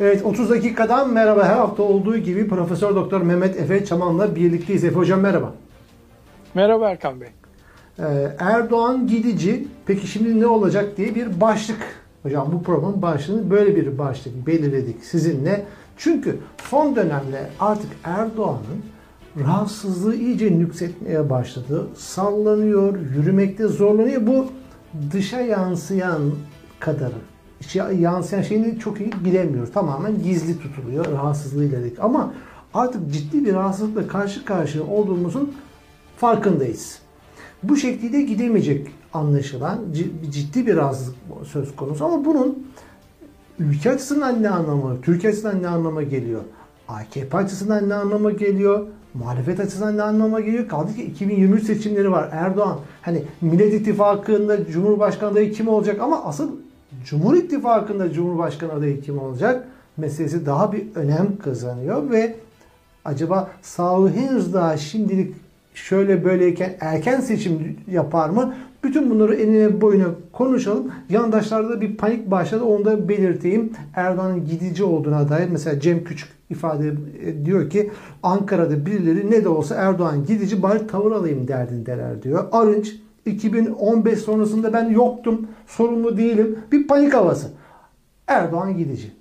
Evet 30 dakikadan merhaba. Her hafta olduğu gibi Profesör Doktor Mehmet Efe Çaman'la birlikteyiz. Efe Hocam merhaba. Merhaba Erkan Bey. Ee, Erdoğan gidici. Peki şimdi ne olacak diye bir başlık. Hocam bu programın başlığını böyle bir başlık belirledik sizinle. Çünkü son dönemde artık Erdoğan'ın rahatsızlığı iyice nüksetmeye başladı. Sallanıyor, yürümekte zorlanıyor. Bu dışa yansıyan kadarı. İçe yansıyan şeyini çok iyi bilemiyoruz. Tamamen gizli tutuluyor rahatsızlığıyla dedik. Ama artık ciddi bir rahatsızlıkla karşı karşıya olduğumuzun farkındayız. Bu şekilde gidemeyecek anlaşılan ciddi bir rahatsızlık söz konusu ama bunun ülke açısından ne anlamı, Türkiye açısından ne anlama geliyor? AKP açısından ne anlama geliyor? Muhalefet açısından ne anlama geliyor? Kaldı ki 2023 seçimleri var. Erdoğan hani Millet İttifakı'nda Cumhurbaşkanı adayı kim olacak ama asıl Cumhur İttifakı'nda Cumhurbaşkanı adayı kim olacak meselesi daha bir önem kazanıyor ve acaba sağlığı henüz daha şimdilik şöyle böyleyken erken seçim yapar mı? Bütün bunları enine boyuna konuşalım. Yandaşlarda bir panik başladı. Onu da belirteyim. Erdoğan'ın gidici olduğuna dair mesela Cem Küçük ifade diyor ki Ankara'da birileri ne de olsa Erdoğan gidici bari tavır alayım derdindeler diyor. Arınç 2015 sonrasında ben yoktum, sorumlu değilim. Bir panik havası. Erdoğan gidici.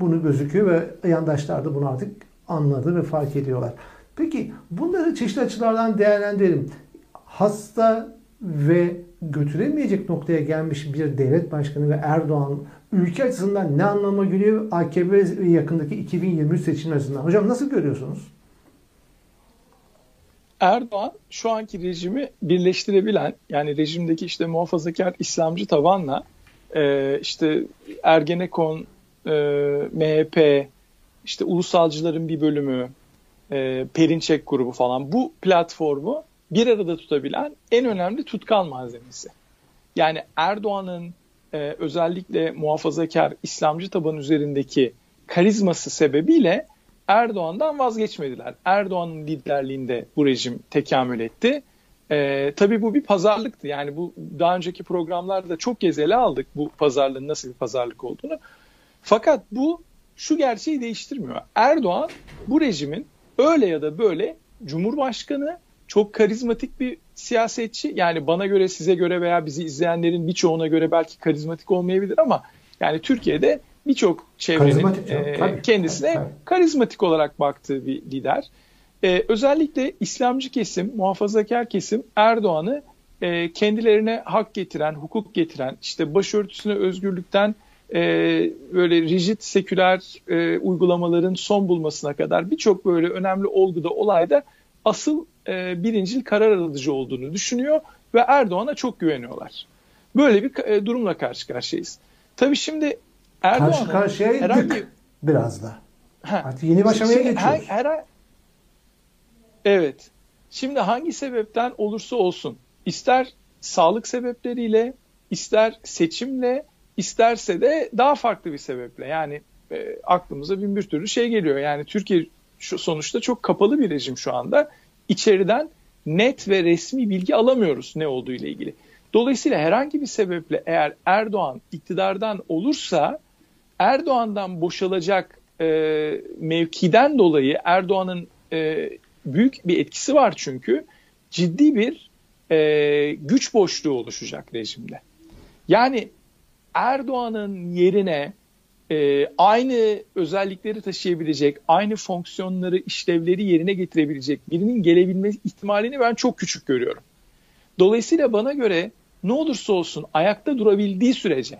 Bunu gözüküyor ve yandaşlar da bunu artık anladı ve fark ediyorlar. Peki bunları çeşitli açılardan değerlendirelim. Hasta ve götüremeyecek noktaya gelmiş bir devlet başkanı ve Erdoğan ülke açısından ne anlama geliyor AKP yakındaki 2023 seçim açısından? Hocam nasıl görüyorsunuz? Erdoğan şu anki rejimi birleştirebilen yani rejimdeki işte muhafazakar İslamcı tavanla e, işte Ergenekon, e, MHP, işte ulusalcıların bir bölümü, e, Perinçek grubu falan bu platformu bir arada tutabilen en önemli tutkal malzemesi. Yani Erdoğan'ın e, özellikle muhafazakar İslamcı taban üzerindeki karizması sebebiyle Erdoğan'dan vazgeçmediler. Erdoğan'ın liderliğinde bu rejim tekamül etti. Ee, tabii bu bir pazarlıktı. Yani bu daha önceki programlarda çok kez aldık bu pazarlığın nasıl bir pazarlık olduğunu. Fakat bu şu gerçeği değiştirmiyor. Erdoğan bu rejimin öyle ya da böyle Cumhurbaşkanı çok karizmatik bir siyasetçi. Yani bana göre, size göre veya bizi izleyenlerin birçoğuna göre belki karizmatik olmayabilir ama yani Türkiye'de birçok çevrenin e, kendisine tabii, tabii. karizmatik olarak baktığı bir lider. E, özellikle İslamcı kesim, muhafazakar kesim Erdoğan'ı e, kendilerine hak getiren, hukuk getiren, işte başörtüsüne özgürlükten e, böyle rigid seküler e, uygulamaların son bulmasına kadar birçok böyle önemli olguda olayda asıl e, birincil karar alıcı olduğunu düşünüyor ve Erdoğan'a çok güveniyorlar. Böyle bir e, durumla karşı karşıyayız. Tabii şimdi Erdoğan'ın karşı karşıyaydık herhangi... biraz da. Ha, Artık yeni başlamaya geçiyoruz. Her, her, evet. Şimdi hangi sebepten olursa olsun ister sağlık sebepleriyle ister seçimle isterse de daha farklı bir sebeple yani e, aklımıza bin bir türlü şey geliyor. Yani Türkiye şu sonuçta çok kapalı bir rejim şu anda. İçeriden net ve resmi bilgi alamıyoruz ne olduğu ile ilgili. Dolayısıyla herhangi bir sebeple eğer Erdoğan iktidardan olursa Erdoğan'dan boşalacak e, mevkiden dolayı Erdoğan'ın e, büyük bir etkisi var çünkü ciddi bir e, güç boşluğu oluşacak rejimde. Yani Erdoğan'ın yerine e, aynı özellikleri taşıyabilecek, aynı fonksiyonları, işlevleri yerine getirebilecek birinin gelebilme ihtimalini ben çok küçük görüyorum. Dolayısıyla bana göre ne olursa olsun ayakta durabildiği sürece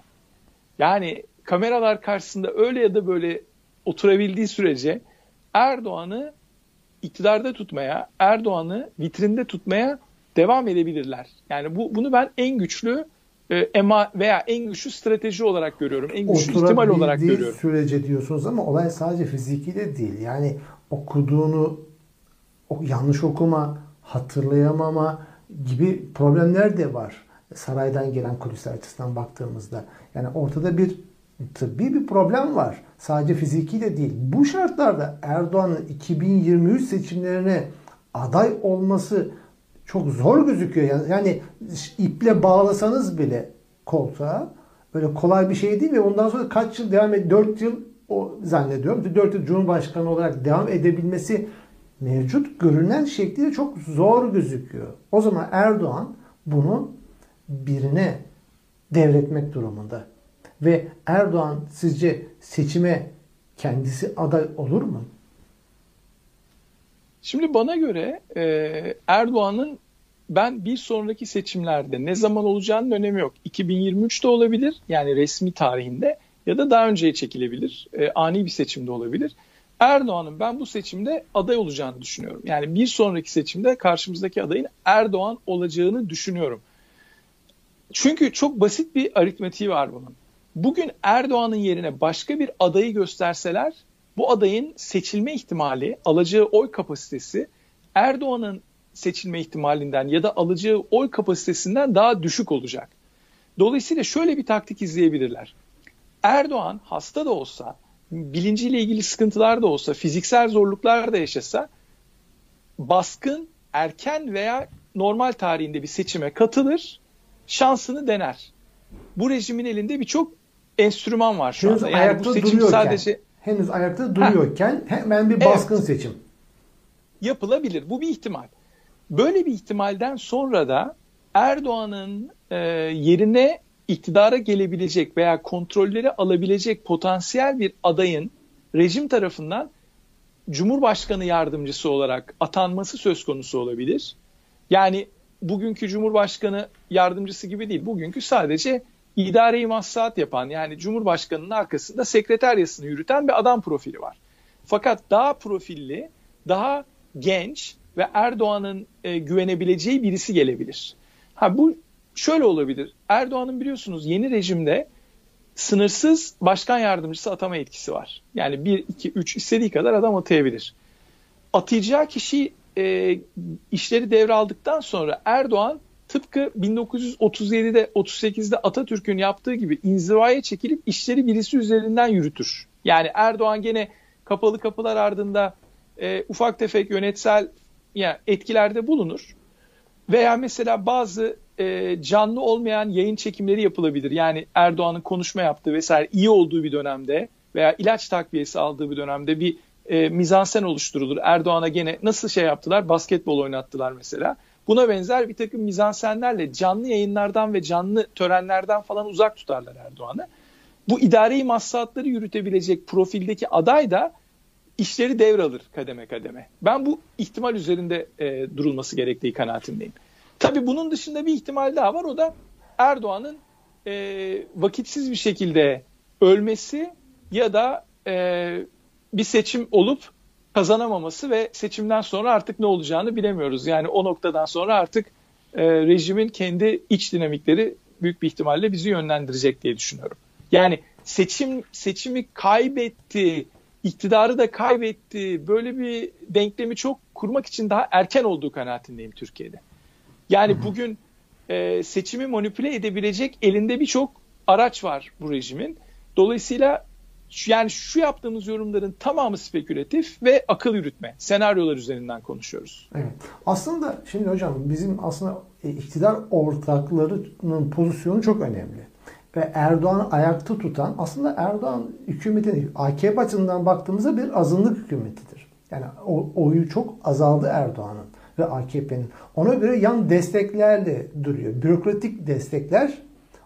yani kameralar karşısında öyle ya da böyle oturabildiği sürece Erdoğan'ı iktidarda tutmaya, Erdoğan'ı vitrinde tutmaya devam edebilirler. Yani bu bunu ben en güçlü e, ema veya en güçlü strateji olarak görüyorum. En güçlü ihtimal olarak görüyorum. sürece diyorsunuz ama olay sadece fiziki de değil. Yani okuduğunu yanlış okuma, hatırlayamama gibi problemler de var. Saraydan gelen kulisler açısından baktığımızda. Yani ortada bir tıbbi bir problem var. Sadece fiziki de değil. Bu şartlarda Erdoğan'ın 2023 seçimlerine aday olması çok zor gözüküyor. Yani, iple bağlasanız bile koltuğa böyle kolay bir şey değil ve ondan sonra kaç yıl devam et 4 yıl o zannediyorum. Dört yıl Cumhurbaşkanı olarak devam edebilmesi mevcut görünen şekliyle çok zor gözüküyor. O zaman Erdoğan bunu birine devretmek durumunda. Ve Erdoğan sizce seçime kendisi aday olur mu? Şimdi bana göre e, Erdoğan'ın ben bir sonraki seçimlerde ne zaman olacağının önemi yok. 2023'te olabilir yani resmi tarihinde ya da daha önceye çekilebilir. E, ani bir seçimde olabilir. Erdoğan'ın ben bu seçimde aday olacağını düşünüyorum. Yani bir sonraki seçimde karşımızdaki adayın Erdoğan olacağını düşünüyorum. Çünkü çok basit bir aritmetiği var bunun. Bugün Erdoğan'ın yerine başka bir adayı gösterseler bu adayın seçilme ihtimali, alacağı oy kapasitesi Erdoğan'ın seçilme ihtimalinden ya da alacağı oy kapasitesinden daha düşük olacak. Dolayısıyla şöyle bir taktik izleyebilirler. Erdoğan hasta da olsa, bilinciyle ilgili sıkıntılar da olsa, fiziksel zorluklar da yaşasa baskın, erken veya normal tarihinde bir seçime katılır, şansını dener. Bu rejimin elinde birçok enstrüman var şu henüz anda. Yani bu seçim duruyorken, sadece henüz ayakta duruyorken ha. hemen bir baskın evet. seçim yapılabilir. Bu bir ihtimal. Böyle bir ihtimalden sonra da Erdoğan'ın e, yerine iktidara gelebilecek veya kontrolleri alabilecek potansiyel bir adayın rejim tarafından Cumhurbaşkanı yardımcısı olarak atanması söz konusu olabilir. Yani bugünkü Cumhurbaşkanı yardımcısı gibi değil. Bugünkü sadece idare-i maslahat yapan yani Cumhurbaşkanı'nın arkasında sekreteryasını yürüten bir adam profili var. Fakat daha profilli, daha genç ve Erdoğan'ın e, güvenebileceği birisi gelebilir. Ha bu şöyle olabilir. Erdoğan'ın biliyorsunuz yeni rejimde sınırsız başkan yardımcısı atama etkisi var. Yani 1, 2, 3 istediği kadar adam atayabilir. Atayacağı kişi e, işleri devraldıktan sonra Erdoğan tıpkı 1937'de 38'de Atatürk'ün yaptığı gibi inzivaya çekilip işleri birisi üzerinden yürütür. Yani Erdoğan gene kapalı kapılar ardında e, ufak tefek yönetsel yani etkilerde bulunur. Veya mesela bazı e, canlı olmayan yayın çekimleri yapılabilir. Yani Erdoğan'ın konuşma yaptığı vesaire iyi olduğu bir dönemde veya ilaç takviyesi aldığı bir dönemde bir e, mizansen oluşturulur. Erdoğan'a gene nasıl şey yaptılar? Basketbol oynattılar mesela. Buna benzer bir takım mizansenlerle canlı yayınlardan ve canlı törenlerden falan uzak tutarlar Erdoğan'ı. Bu idari maslahatları yürütebilecek profildeki aday da işleri devralır kademe kademe. Ben bu ihtimal üzerinde e, durulması gerektiği kanaatindeyim. Tabii bunun dışında bir ihtimal daha var. O da Erdoğan'ın e, vakitsiz bir şekilde ölmesi ya da e, bir seçim olup kazanamaması ve seçimden sonra artık ne olacağını bilemiyoruz. Yani o noktadan sonra artık e, rejimin kendi iç dinamikleri büyük bir ihtimalle bizi yönlendirecek diye düşünüyorum. Yani seçim seçimi kaybetti, iktidarı da kaybetti. Böyle bir denklemi çok kurmak için daha erken olduğu kanaatindeyim Türkiye'de. Yani bugün e, seçimi manipüle edebilecek elinde birçok araç var bu rejimin. Dolayısıyla yani şu yaptığımız yorumların tamamı spekülatif ve akıl yürütme, senaryolar üzerinden konuşuyoruz. Evet. Aslında şimdi hocam bizim aslında e, iktidar ortaklarının pozisyonu çok önemli. Ve Erdoğan'ı ayakta tutan aslında Erdoğan hükümetin AKP açısından baktığımızda bir azınlık hükümetidir. Yani oyu çok azaldı Erdoğan'ın ve AKP'nin. Ona göre yan desteklerle duruyor. Bürokratik destekler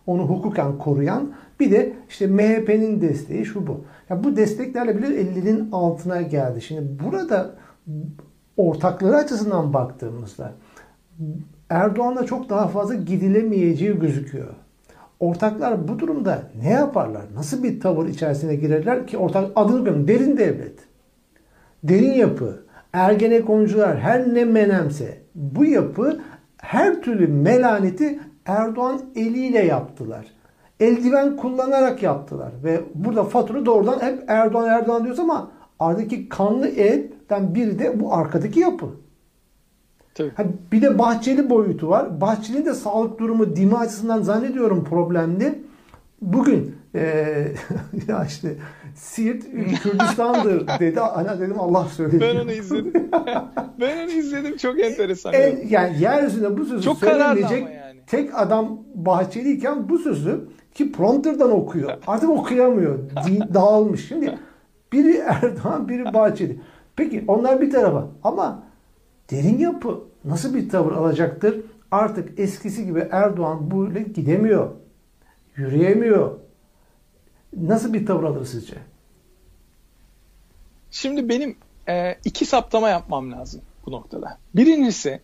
onu hukuken koruyan bir de işte MHP'nin desteği şu bu. Ya bu desteklerle bile ellerin altına geldi. Şimdi burada ortakları açısından baktığımızda Erdoğan'la çok daha fazla gidilemeyeceği gözüküyor. Ortaklar bu durumda ne yaparlar? Nasıl bir tavır içerisine girerler ki ortak adını bilmiyorum. Derin devlet. Derin yapı. Ergenekoncular her ne menemse bu yapı her türlü melaneti Erdoğan eliyle yaptılar. Eldiven kullanarak yaptılar. Ve burada fatura doğrudan hep Erdoğan Erdoğan diyoruz ama aradaki kanlı elden biri de bu arkadaki yapı. Tabii. Ha, bir de Bahçeli boyutu var. Bahçeli'nin de sağlık durumu dimi açısından zannediyorum problemli. Bugün e, ya işte Siirt Kürdistan'dır dedi. Ana dedim Allah söyledi. Ben onu izledim. ben onu izledim. Çok enteresan. E, yani yeryüzünde bu sözü Çok söylemeyecek yani. Tek adam Bahçeliyken bu sözü ki prompterdan okuyor. Artık okuyamıyor. Dağılmış. Şimdi Biri Erdoğan, biri Bahçeli. Peki onlar bir tarafa ama derin yapı nasıl bir tavır alacaktır? Artık eskisi gibi Erdoğan böyle gidemiyor. Yürüyemiyor. Nasıl bir tavır alır sizce? Şimdi benim e, iki saptama yapmam lazım bu noktada. Birincisi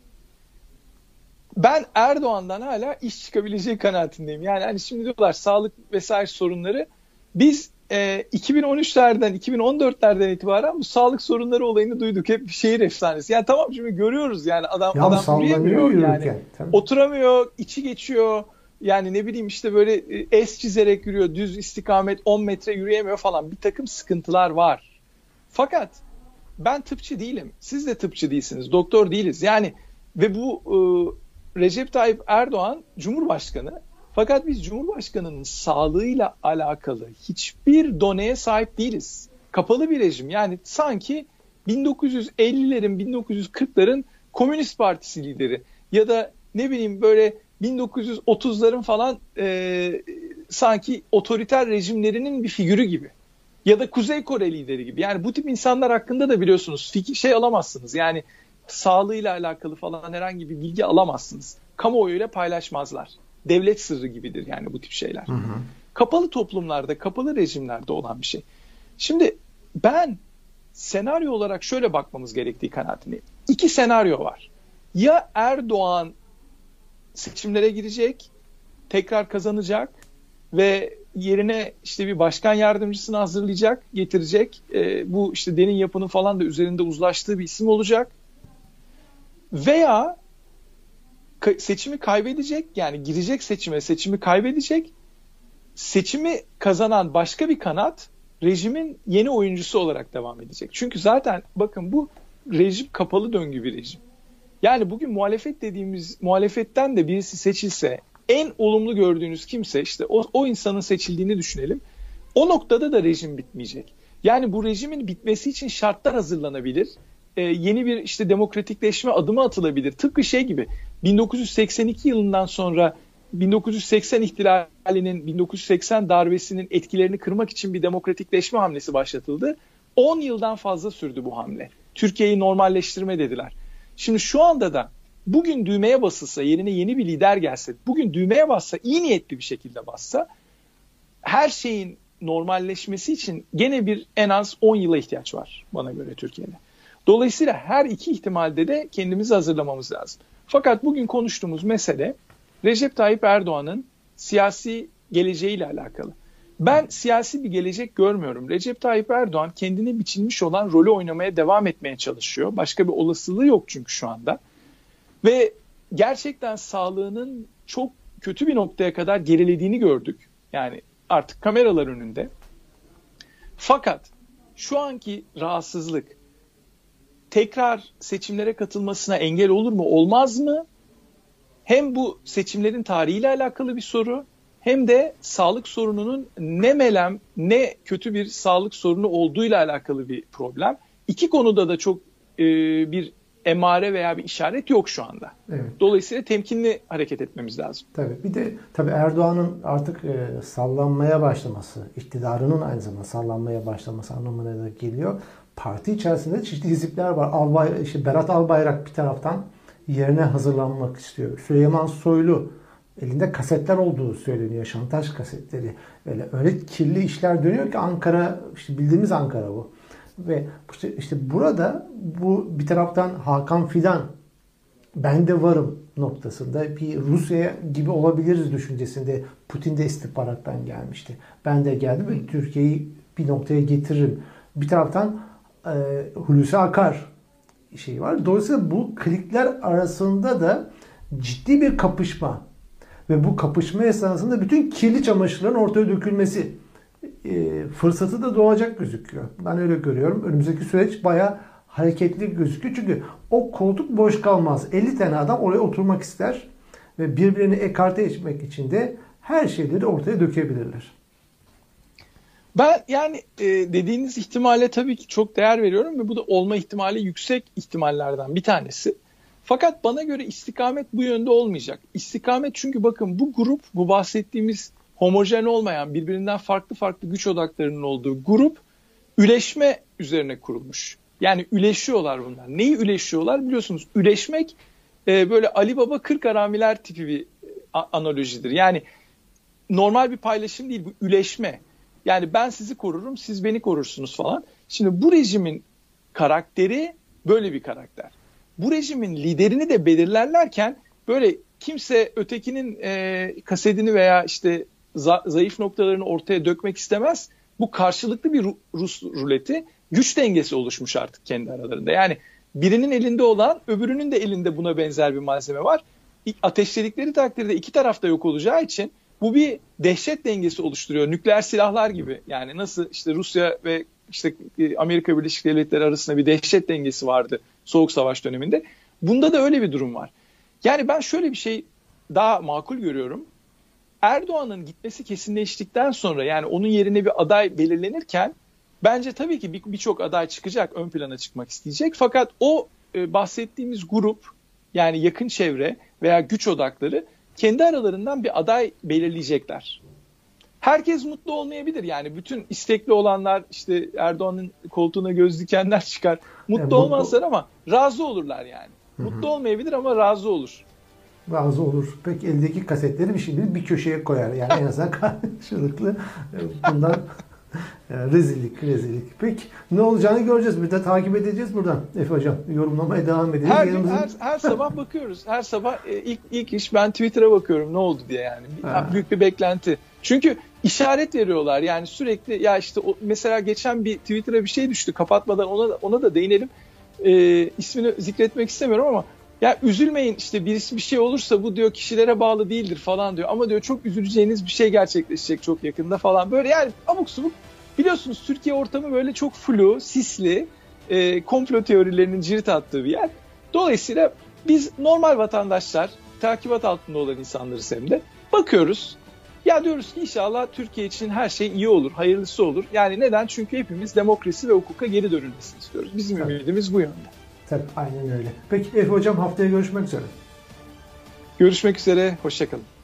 ben Erdoğan'dan hala iş çıkabileceği kanaatindeyim. Yani hani şimdi diyorlar sağlık vesaire sorunları. Biz e, 2013'lerden 2014'lerden itibaren bu sağlık sorunları olayını duyduk. Hep şehir efsanesi. Yani tamam şimdi görüyoruz yani adam ya adam yürüyemiyor yani. Tabii. Oturamıyor, içi geçiyor. Yani ne bileyim işte böyle e, es çizerek yürüyor. Düz istikamet 10 metre yürüyemiyor falan. Bir takım sıkıntılar var. Fakat ben tıpçı değilim. Siz de tıpçı değilsiniz. Doktor değiliz. Yani ve bu e, Recep Tayyip Erdoğan Cumhurbaşkanı. Fakat biz Cumhurbaşkanı'nın sağlığıyla alakalı hiçbir doneye sahip değiliz. Kapalı bir rejim. Yani sanki 1950'lerin, 1940'ların Komünist Partisi lideri ya da ne bileyim böyle 1930'ların falan e, sanki otoriter rejimlerinin bir figürü gibi. Ya da Kuzey Kore lideri gibi. Yani bu tip insanlar hakkında da biliyorsunuz fikir şey alamazsınız. Yani sağlığıyla alakalı falan herhangi bir bilgi alamazsınız. Kamuoyuyla paylaşmazlar. Devlet sırrı gibidir yani bu tip şeyler. Hı hı. Kapalı toplumlarda, kapalı rejimlerde olan bir şey. Şimdi ben senaryo olarak şöyle bakmamız gerektiği kanaatindeyim. İki senaryo var. Ya Erdoğan seçimlere girecek, tekrar kazanacak ve yerine işte bir başkan yardımcısını hazırlayacak, getirecek. E, bu işte derin yapının falan da üzerinde uzlaştığı bir isim olacak. Veya seçimi kaybedecek yani girecek seçime seçimi kaybedecek. Seçimi kazanan başka bir kanat rejimin yeni oyuncusu olarak devam edecek. Çünkü zaten bakın bu rejim kapalı döngü bir rejim. Yani bugün muhalefet dediğimiz muhalefetten de birisi seçilse en olumlu gördüğünüz kimse işte o, o insanın seçildiğini düşünelim. O noktada da rejim bitmeyecek. Yani bu rejimin bitmesi için şartlar hazırlanabilir. Ee, yeni bir işte demokratikleşme adımı atılabilir. Tıpkı şey gibi 1982 yılından sonra 1980 ihtilalinin 1980 darbesinin etkilerini kırmak için bir demokratikleşme hamlesi başlatıldı. 10 yıldan fazla sürdü bu hamle. Türkiye'yi normalleştirme dediler. Şimdi şu anda da bugün düğmeye basılsa, yerine yeni bir lider gelse, bugün düğmeye bassa, iyi niyetli bir şekilde bassa her şeyin normalleşmesi için gene bir en az 10 yıla ihtiyaç var bana göre Türkiye'de. Dolayısıyla her iki ihtimalde de kendimizi hazırlamamız lazım. Fakat bugün konuştuğumuz mesele Recep Tayyip Erdoğan'ın siyasi geleceğiyle alakalı. Ben siyasi bir gelecek görmüyorum. Recep Tayyip Erdoğan kendine biçilmiş olan rolü oynamaya devam etmeye çalışıyor. Başka bir olasılığı yok çünkü şu anda. Ve gerçekten sağlığının çok kötü bir noktaya kadar gerilediğini gördük. Yani artık kameralar önünde. Fakat şu anki rahatsızlık tekrar seçimlere katılmasına engel olur mu olmaz mı? Hem bu seçimlerin tarihiyle alakalı bir soru hem de sağlık sorununun ne melem ne kötü bir sağlık sorunu olduğuyla alakalı bir problem. İki konuda da çok e, bir emare veya bir işaret yok şu anda. Evet. Dolayısıyla temkinli hareket etmemiz lazım. Tabii. Bir de tabii Erdoğan'ın artık e, sallanmaya başlaması, iktidarının aynı zamanda sallanmaya başlaması anlamına da geliyor. Parti içerisinde çeşitli hizipler var. Albay, işte Berat Albayrak bir taraftan yerine hazırlanmak istiyor. Süleyman Soylu elinde kasetler olduğu söyleniyor. Şantaj kasetleri. Öyle, öyle kirli işler dönüyor ki Ankara, işte bildiğimiz Ankara bu. Ve işte, işte burada bu bir taraftan Hakan Fidan ben de varım noktasında bir Rusya gibi olabiliriz düşüncesinde Putin de istihbarattan gelmişti. Ben de geldim ve Türkiye'yi bir noktaya getiririm. Bir taraftan e, Hulusi Akar şeyi var. Dolayısıyla bu klikler arasında da ciddi bir kapışma ve bu kapışma esnasında bütün kirli çamaşırların ortaya dökülmesi e, fırsatı da doğacak gözüküyor. Ben öyle görüyorum. Önümüzdeki süreç baya hareketli gözüküyor. Çünkü o koltuk boş kalmaz. 50 tane adam oraya oturmak ister ve birbirini ekarte etmek için de her şeyleri ortaya dökebilirler. Ben yani e, dediğiniz ihtimale tabii ki çok değer veriyorum ve bu da olma ihtimali yüksek ihtimallerden bir tanesi. Fakat bana göre istikamet bu yönde olmayacak. İstikamet çünkü bakın bu grup, bu bahsettiğimiz homojen olmayan, birbirinden farklı farklı güç odaklarının olduğu grup üleşme üzerine kurulmuş. Yani üleşiyorlar bunlar. Neyi üleşiyorlar biliyorsunuz. Üleşmek e, böyle Ali Baba 40 aramiler tipi bir analojidir. Yani normal bir paylaşım değil bu üleşme. Yani ben sizi korurum siz beni korursunuz falan. Şimdi bu rejimin karakteri böyle bir karakter. Bu rejimin liderini de belirlerlerken böyle kimse ötekinin e, kasedini veya işte za- zayıf noktalarını ortaya dökmek istemez. Bu karşılıklı bir Rus ruleti güç dengesi oluşmuş artık kendi aralarında. Yani birinin elinde olan öbürünün de elinde buna benzer bir malzeme var. Ateşledikleri takdirde iki tarafta yok olacağı için bu bir dehşet dengesi oluşturuyor. Nükleer silahlar gibi. Yani nasıl işte Rusya ve işte e, Amerika Birleşik Devletleri arasında bir dehşet dengesi vardı Soğuk Savaş döneminde. Bunda da öyle bir durum var. Yani ben şöyle bir şey daha makul görüyorum. Erdoğan'ın gitmesi kesinleştikten sonra yani onun yerine bir aday belirlenirken bence tabii ki birçok bir aday çıkacak, ön plana çıkmak isteyecek. Fakat o e, bahsettiğimiz grup yani yakın çevre veya güç odakları kendi aralarından bir aday belirleyecekler. Herkes mutlu olmayabilir yani bütün istekli olanlar işte Erdoğan'ın koltuğuna göz dikenler çıkar. Mutlu yani, olmazlar ama razı olurlar yani. Hı-hı. Mutlu olmayabilir ama razı olur. Razı olur. Peki eldeki kasetleri bir şimdi bir köşeye koyar. Yani en azından karşılıklı e, bunlar yani rezillik, rezillik. Peki ne olacağını göreceğiz. Bir de takip edeceğiz buradan. Efe Hocam yorumlamaya devam edelim. Her, gün, her, her sabah bakıyoruz. Her sabah e, ilk, ilk iş ben Twitter'a bakıyorum ne oldu diye yani. Ha. Büyük bir beklenti. Çünkü işaret veriyorlar yani sürekli ya işte o, mesela geçen bir Twitter'a bir şey düştü kapatmadan ona ona da değinelim. E, ismini zikretmek istemiyorum ama ya üzülmeyin işte birisi bir şey olursa bu diyor kişilere bağlı değildir falan diyor. Ama diyor çok üzüleceğiniz bir şey gerçekleşecek çok yakında falan. Böyle yani abuk subuk biliyorsunuz Türkiye ortamı böyle çok flu, sisli, e, komplo teorilerinin cirit attığı bir yer. Dolayısıyla biz normal vatandaşlar, takibat altında olan insanlarız hem de bakıyoruz. Ya diyoruz ki inşallah Türkiye için her şey iyi olur, hayırlısı olur. Yani neden? Çünkü hepimiz demokrasi ve hukuka geri dönülmesini istiyoruz. Bizim ümidimiz bu yönde. Tabii aynen öyle. Peki Efe Hocam haftaya görüşmek üzere. Görüşmek üzere, hoşçakalın.